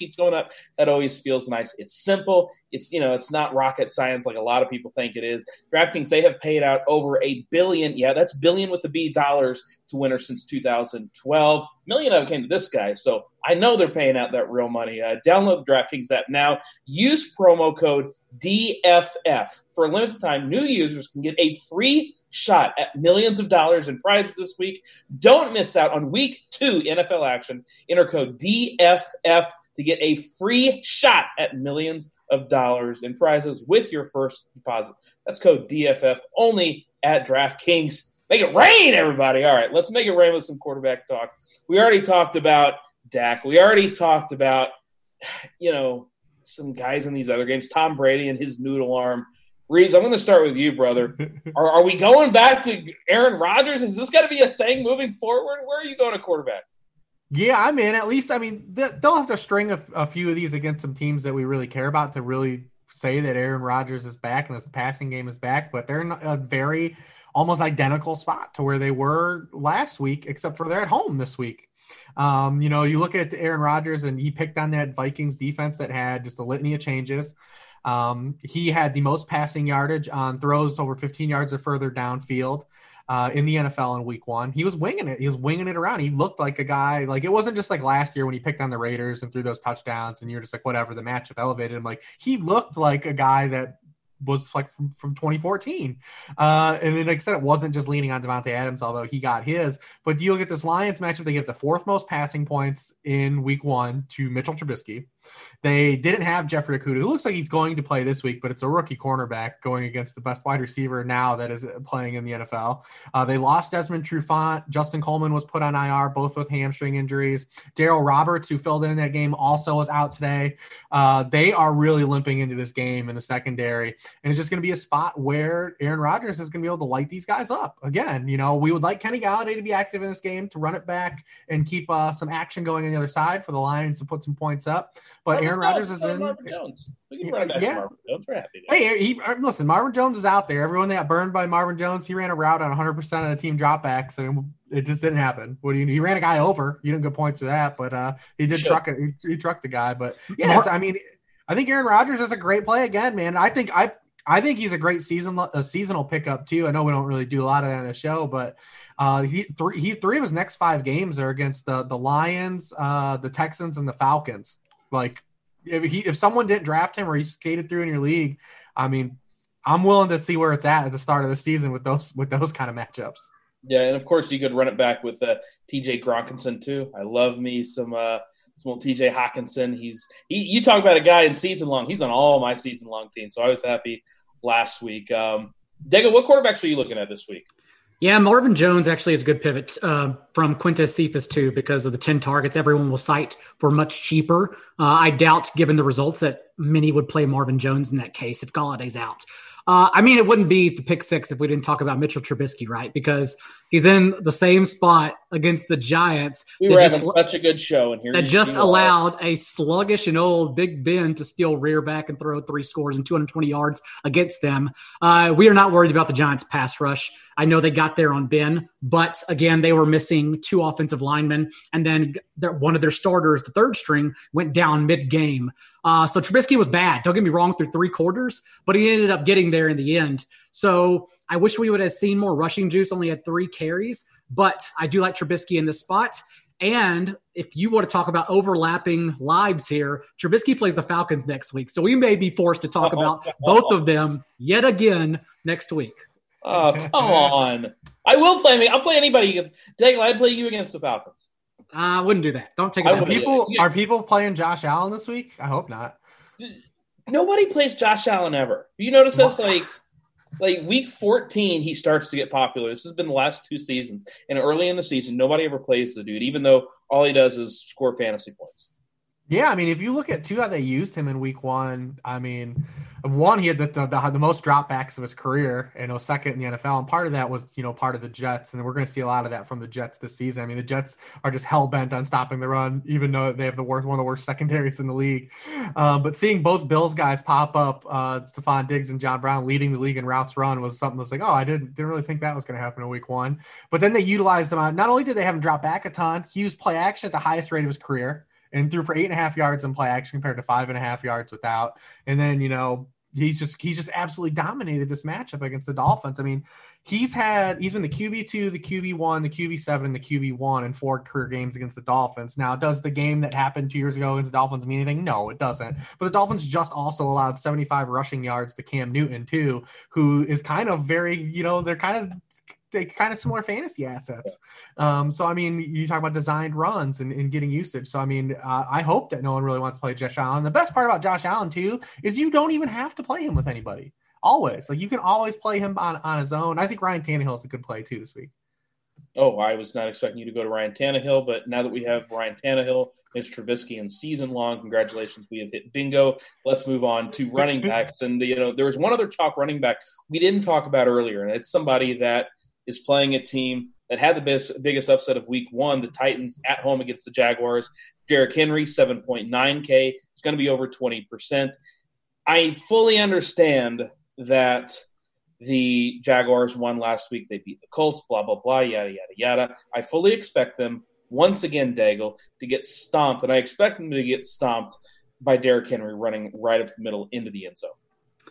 keeps going up. That always feels nice. It's simple. It's you know it's not rocket science like a lot of people think it is. DraftKings they have paid out over a billion. Yeah, that's billion with the B dollars to winners since 2012. Million of it came to this guy, so I know they're paying out that real money. Uh, download the DraftKings app now. Use promo code DFF for a limited time. New users can get a free shot at millions of dollars in prizes this week. Don't miss out on week two NFL action. Enter code DFF to get a free shot at millions of dollars in prizes with your first deposit. That's code DFF only at DraftKings. Make it rain, everybody. All right, let's make it rain with some quarterback talk. We already talked about Dak. We already talked about, you know, some guys in these other games. Tom Brady and his noodle arm. Reebs, I'm going to start with you, brother. Are, are we going back to Aaron Rodgers? Is this going to be a thing moving forward? Where are you going to quarterback? Yeah, I'm in. At least, I mean, they'll have to string a, a, few of these against some teams that we really care about to really say that Aaron Rodgers is back and this passing game is back. But they're in a very almost identical spot to where they were last week, except for they're at home this week. Um, you know, you look at Aaron Rodgers and he picked on that Vikings defense that had just a litany of changes. Um, he had the most passing yardage on throws over 15 yards or further downfield. Uh, in the NFL in week one. He was winging it. He was winging it around. He looked like a guy, like it wasn't just like last year when he picked on the Raiders and threw those touchdowns and you're just like, whatever, the matchup elevated him. Like he looked like a guy that was like from, from 2014. Uh, and then, like I said, it wasn't just leaning on Davante Adams, although he got his. But you look at this Lions matchup, they get the fourth most passing points in week one to Mitchell Trubisky. They didn't have Jeffrey Okudah, who looks like he's going to play this week, but it's a rookie cornerback going against the best wide receiver now that is playing in the NFL. Uh, they lost Desmond Trufant. Justin Coleman was put on IR, both with hamstring injuries. Darryl Roberts, who filled in that game, also was out today. Uh, they are really limping into this game in the secondary, and it's just going to be a spot where Aaron Rodgers is going to be able to light these guys up. Again, you know, we would like Kenny Golladay to be active in this game to run it back and keep uh, some action going on the other side for the Lions to put some points up. But Aaron Rodgers is in. Marvin Jones. We can run back yeah. Marvin Jones. We're happy. Hey, he, uh, listen, Marvin Jones is out there. Everyone that got burned by Marvin Jones, he ran a route on 100 percent of the team dropbacks, and it just didn't happen. What do you? He ran a guy over. You didn't get points for that, but uh, he did truck it. He, he, trucked the guy, but yeah, Mar- I mean, I think Aaron Rodgers is a great play again, man. I think I. I think he's a great season a seasonal pickup too. I know we don't really do a lot of that in the show, but uh, he three he three of his next five games are against the the Lions, uh, the Texans, and the Falcons. Like if he if someone didn't draft him or he skated through in your league, I mean, I'm willing to see where it's at at the start of the season with those with those kind of matchups. Yeah, and of course you could run it back with uh, T.J. Hockenson too. I love me some uh, some T.J. Hockenson. He's he, you talk about a guy in season long. He's on all my season long teams, so I was happy last week. Um, Daigle, what quarterbacks are you looking at this week? Yeah, Marvin Jones actually is a good pivot uh, from Quintez Cephus too because of the 10 targets everyone will cite for much cheaper. Uh, I doubt, given the results, that many would play Marvin Jones in that case if Golladay's out. Uh, I mean, it wouldn't be the pick six if we didn't talk about Mitchell Trubisky, right? Because he's in the same spot against the Giants. We were having such a good show, and here that just allowed a sluggish and old Big Ben to steal rear back and throw three scores and 220 yards against them. Uh, we are not worried about the Giants' pass rush. I know they got there on Ben, but again, they were missing two offensive linemen, and then one of their starters, the third string, went down mid-game. Uh, so Trubisky was bad. Don't get me wrong through three quarters, but he ended up getting there in the end. So I wish we would have seen more rushing juice. Only had three carries, but I do like Trubisky in this spot. And if you want to talk about overlapping lives here, Trubisky plays the Falcons next week. So we may be forced to talk about both of them yet again next week. Oh, come on. I will play me. I'll play anybody against Daigle, I'd play you against the Falcons. I wouldn't do that. Don't take it. Are people are people playing Josh Allen this week? I hope not. Nobody plays Josh Allen ever. You notice this like like week 14 he starts to get popular. This has been the last two seasons. And early in the season nobody ever plays the dude even though all he does is score fantasy points. Yeah, I mean, if you look at two how they used him in week one, I mean, one he had the the, the, most dropbacks of his career and was second in the NFL, and part of that was you know part of the Jets, and we're going to see a lot of that from the Jets this season. I mean, the Jets are just hell bent on stopping the run, even though they have the worst one of the worst secondaries in the league. Um, but seeing both Bills guys pop up, uh, Stefon Diggs and John Brown leading the league in routes run was something that's like, oh, I didn't didn't really think that was going to happen in week one. But then they utilized on. Not only did they have him drop back a ton, he used play action at the highest rate of his career and threw for eight and a half yards in play action compared to five and a half yards without. And then, you know, he's just he's just absolutely dominated this matchup against the Dolphins. I mean, he's had he's been the QB two, the QB one, the QB seven, and the QB one in four career games against the Dolphins. Now, does the game that happened two years ago against the Dolphins mean anything? No, it doesn't. But the Dolphins just also allowed 75 rushing yards to Cam Newton too, who is kind of very, you know, they're kind of they kind of similar fantasy assets. Um, so I mean, you talk about designed runs and, and getting usage. So I mean, uh, I hope that no one really wants to play Josh Allen. The best part about Josh Allen too is you don't even have to play him with anybody. Always, like you can always play him on, on his own. I think Ryan Tannehill is a good play too this week. Oh, I was not expecting you to go to Ryan Tannehill, but now that we have Ryan Tannehill, Mitch Trubisky, and season long, congratulations, we have hit bingo. Let's move on to running backs. And you know, there was one other chalk running back we didn't talk about earlier, and it's somebody that is playing a team that had the biggest, biggest upset of week one, the Titans at home against the Jaguars. Derrick Henry, 7.9K. It's going to be over 20%. I fully understand that the Jaguars won last week. They beat the Colts, blah, blah, blah, yada, yada, yada. I fully expect them, once again, Daigle, to get stomped, and I expect them to get stomped by Derrick Henry running right up the middle into the end zone.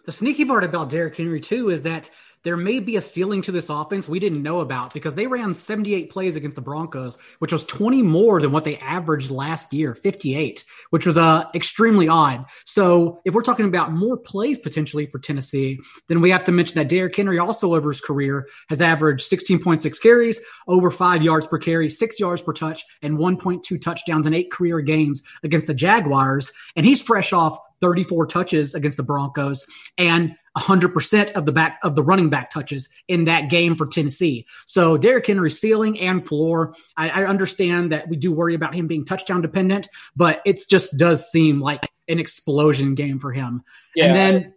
The sneaky part about Derrick Henry, too, is that – there may be a ceiling to this offense we didn't know about because they ran 78 plays against the Broncos, which was 20 more than what they averaged last year, 58, which was uh, extremely odd. So if we're talking about more plays potentially for Tennessee, then we have to mention that Derrick Henry also over his career has averaged 16.6 carries, over five yards per carry, six yards per touch, and 1.2 touchdowns in eight career games against the Jaguars. And he's fresh off 34 touches against the Broncos and 100% of the back of the running back touches in that game for Tennessee. So Derrick Henry's ceiling and floor, I, I understand that we do worry about him being touchdown dependent, but it just does seem like an explosion game for him. Yeah, and then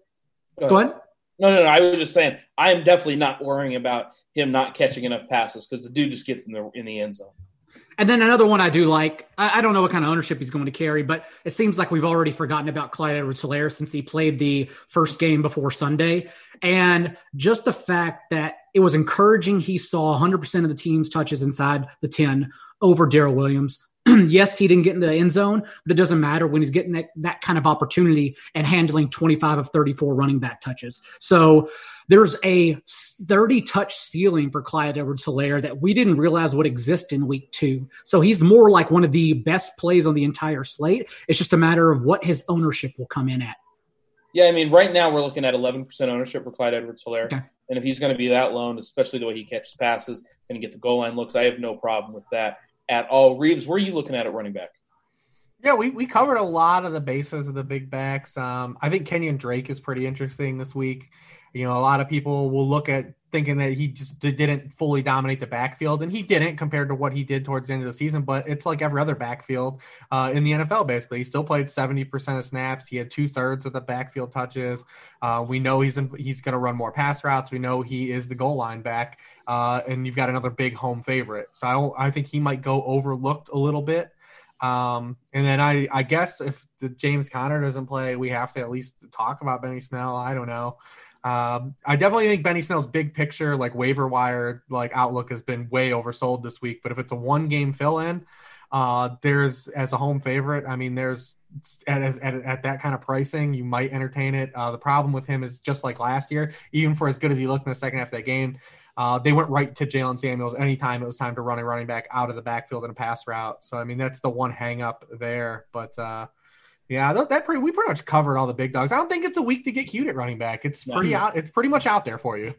go ahead. Go ahead. No, no, no. I was just saying I am definitely not worrying about him not catching enough passes because the dude just gets in the in the end zone. And then another one I do like, I, I, don't know what kind of ownership he's going to carry, but it seems like we've already forgotten about Clyde Edwards Helaire since he played the first game before Sunday. And just the fact that it was encouraging he saw 100% of the team's touches inside the 10 over Darrel Williams. yes, he didn't get in the end zone, but it doesn't matter when he's getting that, that kind of opportunity and handling 25 of 34 running back touches. So there's a 30 touch ceiling for Clyde Edwards Helaire that we didn't realize would exist in week two. So he's more like one of the best plays on the entire slate. It's just a matter of what his ownership will come in at. Yeah, I mean, right now we're looking at 11% ownership for Clyde Edwards Helaire. Okay. And if he's going to be that lone, especially the way he catches passes and get the goal line looks, I have no problem with that at all. Reebs, where are you looking at at running back? Yeah, we, we covered a lot of the bases of the big backs. Um, I think Kenyan Drake is pretty interesting this week. You know, a lot of people will look at thinking that he just didn't fully dominate the backfield, and he didn't compared to what he did towards the end of the season. But it's like every other backfield uh, in the NFL. Basically, he still played seventy percent of snaps. He had two thirds of the backfield touches. Uh, we know he's in, he's going to run more pass routes. We know he is the goal line back, uh, and you've got another big home favorite. So I don't. I think he might go overlooked a little bit. Um, and then I, I guess if the James Conner doesn't play, we have to at least talk about Benny Snell. I don't know. Um, I definitely think Benny Snell's big picture, like waiver wire, like outlook has been way oversold this week. But if it's a one game fill in, uh, there's as a home favorite. I mean, there's at, at, at that kind of pricing, you might entertain it. Uh, the problem with him is just like last year, even for as good as he looked in the second half of that game, uh, they went right to Jaylen Samuels anytime it was time to run a running back out of the backfield in a pass route. So I mean that's the one hang up there. But uh, yeah, that, that, pretty we pretty much covered all the big dogs. I don't think it's a week to get cute at running back. It's pretty out. It's pretty much out there for you.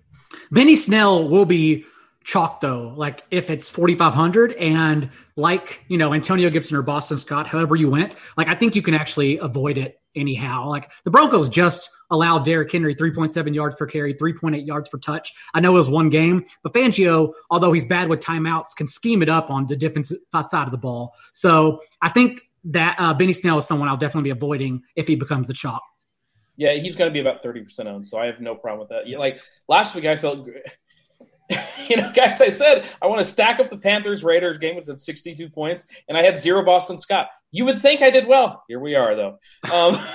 Benny Snell will be chalk though. Like if it's forty five hundred and like you know Antonio Gibson or Boston Scott, however you went, like I think you can actually avoid it anyhow. Like the Broncos just allowed Derrick Henry 3.7 yards per carry, 3.8 yards per touch. I know it was one game, but Fangio, although he's bad with timeouts, can scheme it up on the defensive side of the ball. So I think that uh, Benny Snell is someone I'll definitely be avoiding if he becomes the chop. Yeah, he's going to be about 30% owned, so I have no problem with that. Yeah, like last week, I felt you know, guys, I said I want to stack up the Panthers Raiders game with 62 points, and I had zero Boston Scott. You would think I did well. Here we are, though. Um,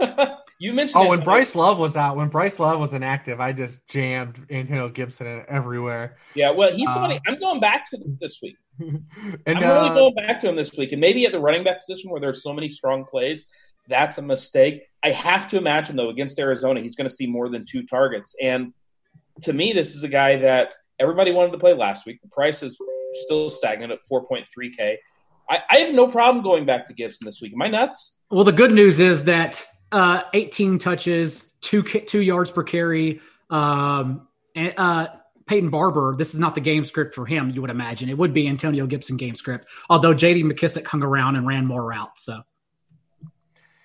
you mentioned. Oh, when Bryce Love was out, when Bryce Love was inactive, I just jammed Antonio Gibson everywhere. Yeah, well, he's somebody. Uh, I'm going back to this week. and, I'm really uh, going back to him this week, and maybe at the running back position where there's so many strong plays, that's a mistake. I have to imagine though against Arizona, he's going to see more than two targets, and to me, this is a guy that everybody wanted to play last week. The price is still stagnant at 4.3K. I, I have no problem going back to Gibson this week. Am I nuts? Well, the good news is that uh, 18 touches, two two yards per carry. Um, and, uh, Peyton Barber, this is not the game script for him. You would imagine it would be Antonio Gibson game script. Although J.D. McKissic hung around and ran more routes, so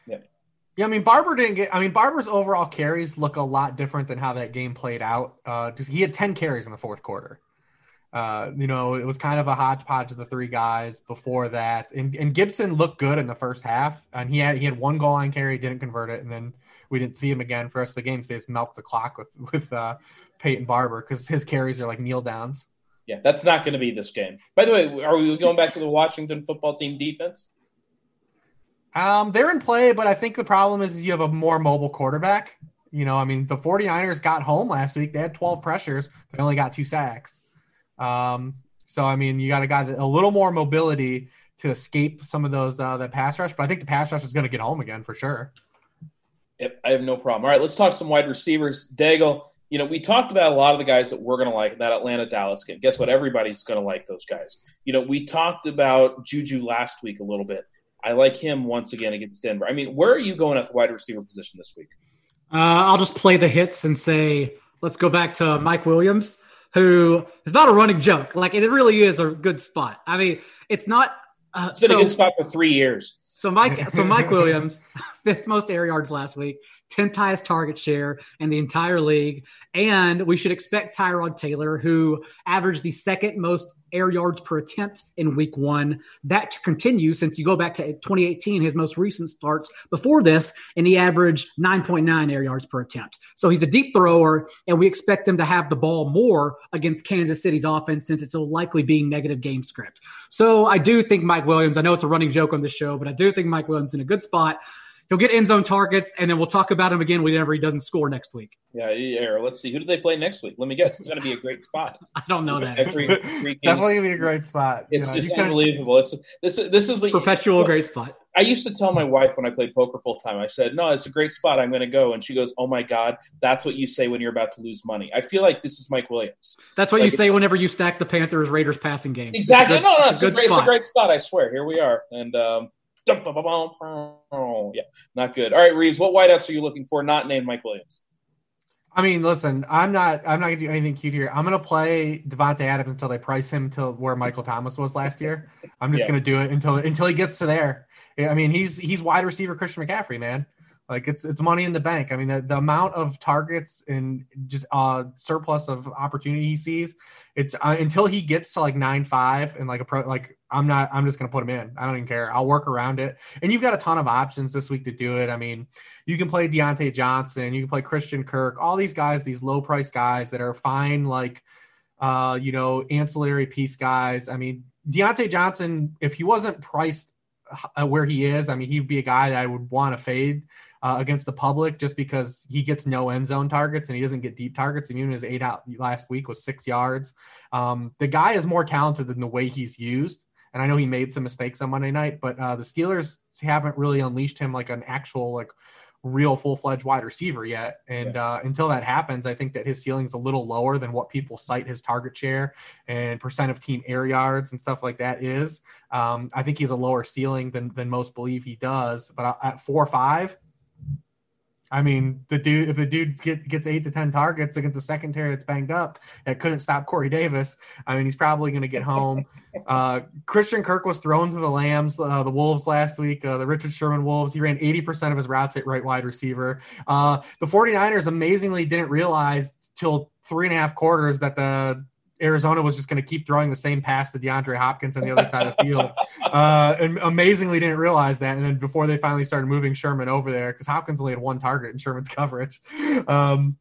yeah, I mean Barber didn't get. I mean Barber's overall carries look a lot different than how that game played out. Uh, he had ten carries in the fourth quarter. Uh, you know, it was kind of a hodgepodge of the three guys before that. And, and Gibson looked good in the first half, and he had he had one goal line carry, didn't convert it, and then we didn't see him again for us. The game. So they just milked the clock with with uh, Peyton Barber because his carries are like kneel downs. Yeah, that's not going to be this game. By the way, are we going back to the Washington football team defense? Um, they're in play, but I think the problem is you have a more mobile quarterback. You know, I mean, the 49ers got home last week. They had 12 pressures. They only got two sacks. Um, so, I mean, you got to got a little more mobility to escape some of those uh, that pass rush. But I think the pass rush is going to get home again for sure. Yep, I have no problem. All right, let's talk some wide receivers. Daigle, you know, we talked about a lot of the guys that we're going to like in that Atlanta Dallas game. Guess what? Everybody's going to like those guys. You know, we talked about Juju last week a little bit. I like him once again against Denver. I mean, where are you going at the wide receiver position this week? Uh, I'll just play the hits and say, let's go back to Mike Williams, who is not a running joke. Like it really is a good spot. I mean, it's not. Uh, it's been so, a good spot for three years. So Mike, so Mike Williams, fifth most air yards last week, tenth highest target share in the entire league, and we should expect Tyrod Taylor, who averaged the second most air yards per attempt in week one. That to continue since you go back to 2018, his most recent starts before this, and he averaged 9.9 air yards per attempt. So he's a deep thrower, and we expect him to have the ball more against Kansas City's offense since it's likely being negative game script. So I do think Mike Williams, I know it's a running joke on the show, but I do think Mike Williams in a good spot he'll get end zone targets, and then we'll talk about him again whenever he doesn't score next week. Yeah, yeah. Let's see. Who do they play next week? Let me guess. It's going to be a great spot. I don't know that. Every, Definitely going to be a great spot. It's you know, just unbelievable. It's this. This is the perpetual great spot. I used to tell my wife when I played poker full time. I said, "No, it's a great spot. I'm going to go." And she goes, "Oh my god, that's what you say when you're about to lose money." I feel like this is Mike Williams. That's what like, you say whenever you stack the Panthers Raiders passing game. Exactly. It's no, no, it's, a, good it's, a great, it's a great spot. I swear. Here we are, and um, yeah, not good. All right, Reebs, what wideouts are you looking for? Not named Mike Williams. I mean, listen, I'm not. I'm not gonna do anything cute here. I'm gonna play Davante Adams until they price him to where Michael Thomas was last year. I'm just Yeah. gonna do it until until he gets to there. I mean, he's he's wide receiver Christian McCaffrey, man. Like it's it's money in the bank. I mean, the, the amount of targets and just uh surplus of opportunity he sees, it's uh, until he gets to like nine five and like a pro like I'm not I'm just gonna put him in. I don't even care. I'll work around it. And you've got a ton of options this week to do it. I mean, you can play Diontae Johnson, you can play Christian Kirk, all these guys, these low price guys that are fine, like uh, you know, ancillary piece guys. I mean, Diontae Johnson, if he wasn't priced uh, where he is, I mean, he'd be a guy that I would want to fade uh, against the public just because he gets no end zone targets and he doesn't get deep targets. And even his aDOT last week was six yards. Um, the guy is more talented than the way he's used. And I know he made some mistakes on Monday night, but uh, the Steelers haven't really unleashed him like an actual like real full fledged wide receiver yet. And uh, until that happens, I think that his ceiling's a little lower than what people cite his target share and percent of team air yards and stuff like that is. Um, I think he's a lower ceiling than than most believe he does. But at four or five, I mean, the dude if the dude get, gets eight to ten targets against a secondary that's banged up that couldn't stop Corey Davis, I mean, he's probably going to get home. Uh, Christian Kirk was thrown to the Lambs, uh, the Wolves last week, uh, the Richard Sherman Wolves. He ran 80% of his routes at right wide receiver. Uh, the 49ers amazingly didn't realize till three and a half quarters that the Arizona was just going to keep throwing the same pass to DeAndre Hopkins on the other side of the field. Uh, and amazingly didn't realize that. And then before they finally started moving Sherman over there, because Hopkins only had one target in Sherman's coverage. Um,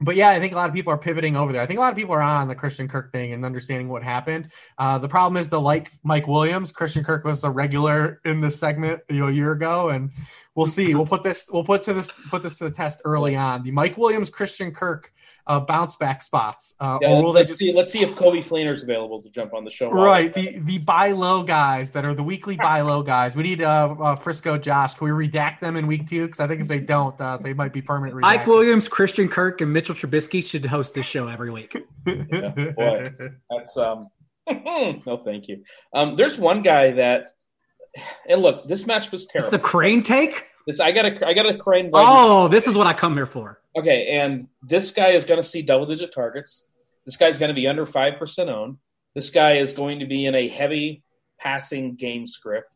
but yeah, I think a lot of people are pivoting over there. I think a lot of people are on the Christian Kirk thing and understanding what happened. Uh, the problem is the like Mike Williams, Christian Kirk was a regular in this segment you know a year ago, and we'll see. We'll put this we'll put to this put this to the test early on. The Mike Williams, Christian Kirk uh, bounce back spots, uh, Yeah, or will they let's just see. Let's see if Coby Fleener's available to jump on the show. Right, the the buy low guys that are the weekly buy low guys. We need uh, uh Frisco Josh. Can we redact them in week two? Because I think if they don't, uh, they might be permanent. Mike redacted. Williams, Christian Kirk, and Mitchell Trubisky should host this show every week. boy. That's um. no, thank you. Um, there's one guy that, and look, this match was terrible. It's terrible. the Crain take. It's, I got a, I got a Crain. Oh, this is what I come here for. Okay, and this guy is going to see double digit targets. This guy's going to be under 5% owned. This guy is going to be in a heavy passing game script,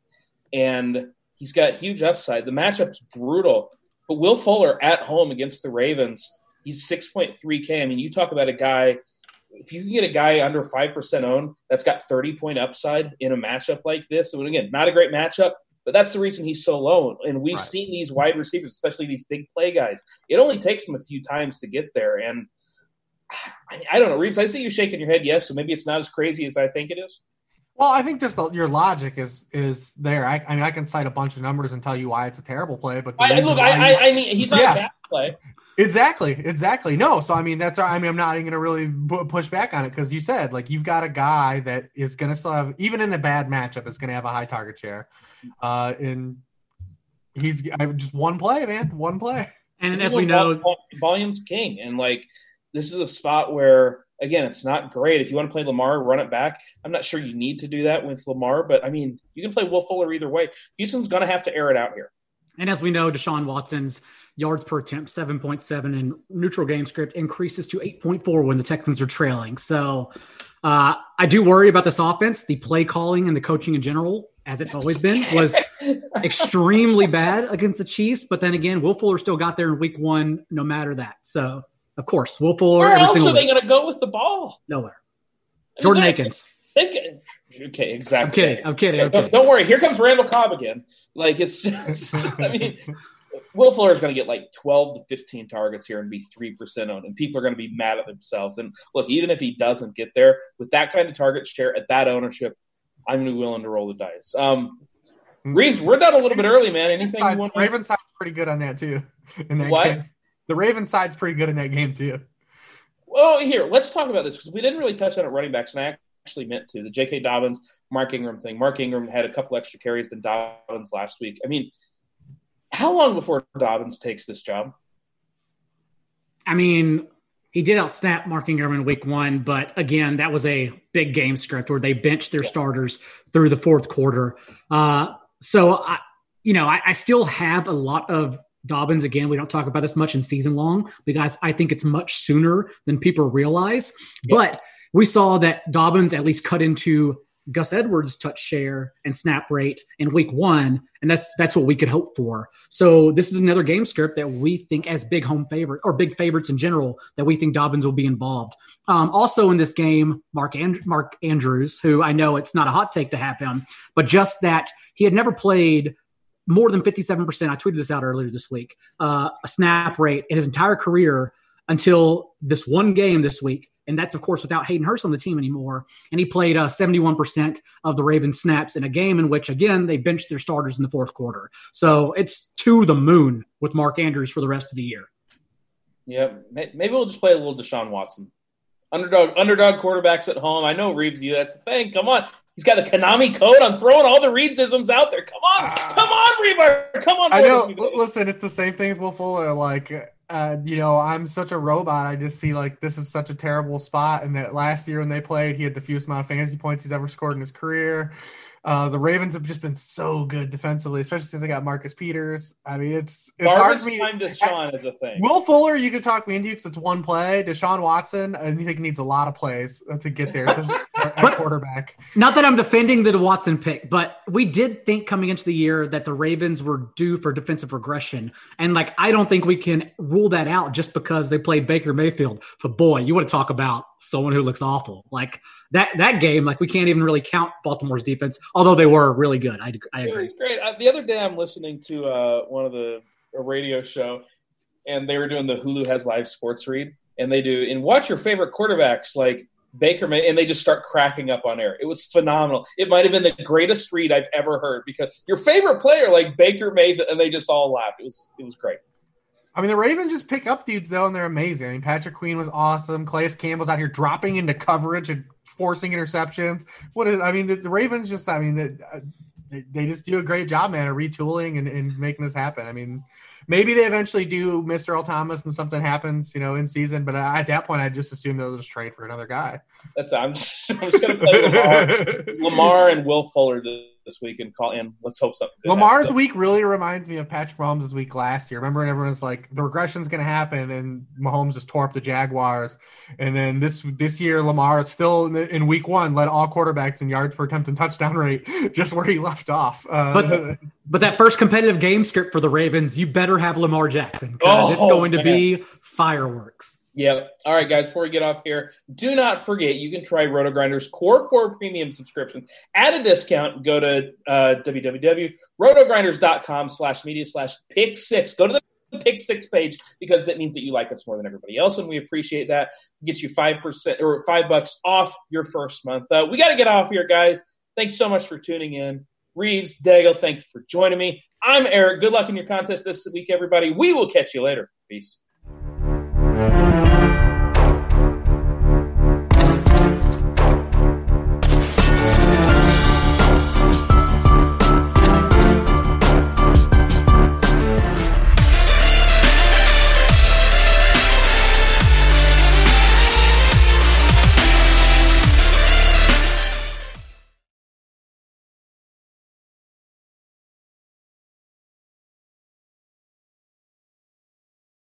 and he's got huge upside. The matchup's brutal, but Will Fuller at home against the Ravens, he's 6.3K. I mean, you talk about a guy, if you can get a guy under 5% owned that's got 30 point upside in a matchup like this, and again, not a great matchup, but that's the reason he's so low. And we've Right. seen these wide receivers, especially these big play guys. It only takes them a few times to get there. And I, I don't know, Reebs. I see you shaking your head. Yes, so maybe it's not as crazy as I think it is. Well, I think just the, your logic is is there. I, I mean, I can cite a bunch of numbers and tell you why it's a terrible play, but I, look, I, I mean, he's not Yeah. a bad play. Exactly, exactly. No, so I mean that's I mean I'm not even going to really push back on it because you said like you've got a guy that is going to still have even in a bad matchup is going to have a high target share, uh, and he's I, just one play, man, one play. And as we know, volume's king, and like this is a spot where again, it's not great. If you want to play Lamar, run it back. I'm not sure you need to do that with Lamar, but I mean, you can play Will Fuller either way. Houston's going to have to air it out here. and as we know, Deshaun Watson's yards per attempt, 7.7 and neutral game script increases to 8.4 when the Texans are trailing. So uh, I do worry about this offense. The play calling and the coaching in general, as it's always been, was extremely bad against the Chiefs. But then again, Will Fuller still got there in week one, no matter that. So, of course, Will Fuller Where else are they going to go with the ball? Nowhere. Jordan Akins. Okay, exactly. I'm kidding. I'm kidding. I'm Don't, don't worry. Here comes Randall Cobb again. Like it's just. I mean, Will Fuller is going to get like 12 to 15 targets here and be 3% owned, and people are going to be mad at themselves. And look, even if he doesn't get there with that kind of target share at that ownership, I'm willing to roll the dice. Um, Reebs, we're done a little bit early, man. Anything you Side's- want? Raven side's pretty good on that too. In that What? game. The Raven side's pretty good in that game too. Well, here, let's talk about this because we didn't really touch on it running backs, and I actually meant to. The J.K. Dobbins, Mark Ingram thing. Mark Ingram had a couple extra carries than Dobbins last week. I mean, how long before Dobbins takes this job? I mean, he did outsnap Mark Ingram in week one, but again, that was a big game script where they benched their starters through the fourth quarter. Uh, so, I, you know, I, I still have a lot of Dobbins, again, we don't talk about this much in season long because I think it's much sooner than people realize. Yeah. But we saw that Dobbins at least cut into Gus Edwards' touch share and snap rate in week one, and that's that's what we could hope for. So this is another game script that we think as big home favorite or big favorites in general that we think Dobbins will be involved. Um, also in this game, Mark And- Mark Andrews, who I know it's not a hot take to have him, but just that he had never played more than 57%. I tweeted this out earlier this week. Uh, a snap rate in his entire career until this one game this week and that's, of course, without Hayden Hurst on the team anymore. And he played uh, 71% of the Ravens snaps in a game in which, again, they benched their starters in the fourth quarter. So it's to the moon with Mark Andrews for the rest of the year. Yeah, maybe we'll just play a little Deshaun Watson. Underdog, underdog quarterbacks at home. I know Reebs, you. That's the thing. Come on, he's got the Konami code. I'm throwing all the Reedsisms out there. Come on, uh, come on, Reaver. Come on. I know. Listen, it's the same thing with Will Fuller. Like uh, you know, I'm such a robot. I just see like this is such a terrible spot. And that last year when they played, he had the fewest amount of fantasy points he's ever scored in his career. Uh, the Ravens have just been so good defensively, especially since they got Marcus Peters. I mean, it's it's hard for me. Time Deshaun is a thing. Will Fuller, you could talk me into because it's one play. Deshaun Watson, I think needs a lot of plays to get there, at quarterback. Not that I'm defending the Watson pick, but we did think coming into the year that the Ravens were due for defensive regression, and like I don't think we can rule that out just because they played Baker Mayfield. But boy, you want to talk about someone who looks awful like that that game, like we can't even really count Baltimore's defense, although they were really good. I, I agree. It's great. Uh, the other day, I'm listening to uh, one of the a radio show, and they were doing the Hulu has live sports read, and they do and watch your favorite quarterbacks like Baker May, and they just start cracking up on air. It was phenomenal. It might have been the greatest read I've ever heard because your favorite player like Baker Mayfield, and they just all laughed. It was it was great. I mean, the Ravens just pick up dudes though, and they're amazing. I mean, Patrick Queen was awesome. Calais Campbell's out here dropping into coverage and forcing interceptions. What is? I mean, the, the Ravens just. I mean, the, uh, they, they just do a great job, man, of retooling and, and making this happen. I mean, maybe they eventually do Mr. Earl Thomas and something happens, you know, in season. But at that point, I just assume they'll just trade for another guy. That's I'm just, I'm just going to play Lamar, Lamar and Will Fuller this week and call in. Let's hope something. Lamar's happens. week really reminds me of Patrick Mahomes' week last year. Remember, when everyone's like, the regression's going to happen, and Mahomes just tore up the Jaguars. And then this this year, Lamar still in, in week one led all quarterbacks in yards per attempt and touchdown rate, just where he left off. Uh, but but that first competitive game script for the Ravens, you better have Lamar Jackson because oh, it's going to man. be fireworks. Yep. All right, guys, before we get off here, do not forget you can try RotoGrinders Core 4 Premium subscription at a discount. Go to uh, www.rotogrinders.com slash media slash pick six. Go to the pick six page because that means that you like us more than everybody else, and we appreciate that. Gets you 5% or 5 bucks off your first month. Uh, we got to get off here, guys. Thanks so much for tuning in. Reebs, Daigle, thank you for joining me. I'm Eric. Good luck in your contest this week, everybody. We will catch you later. Peace.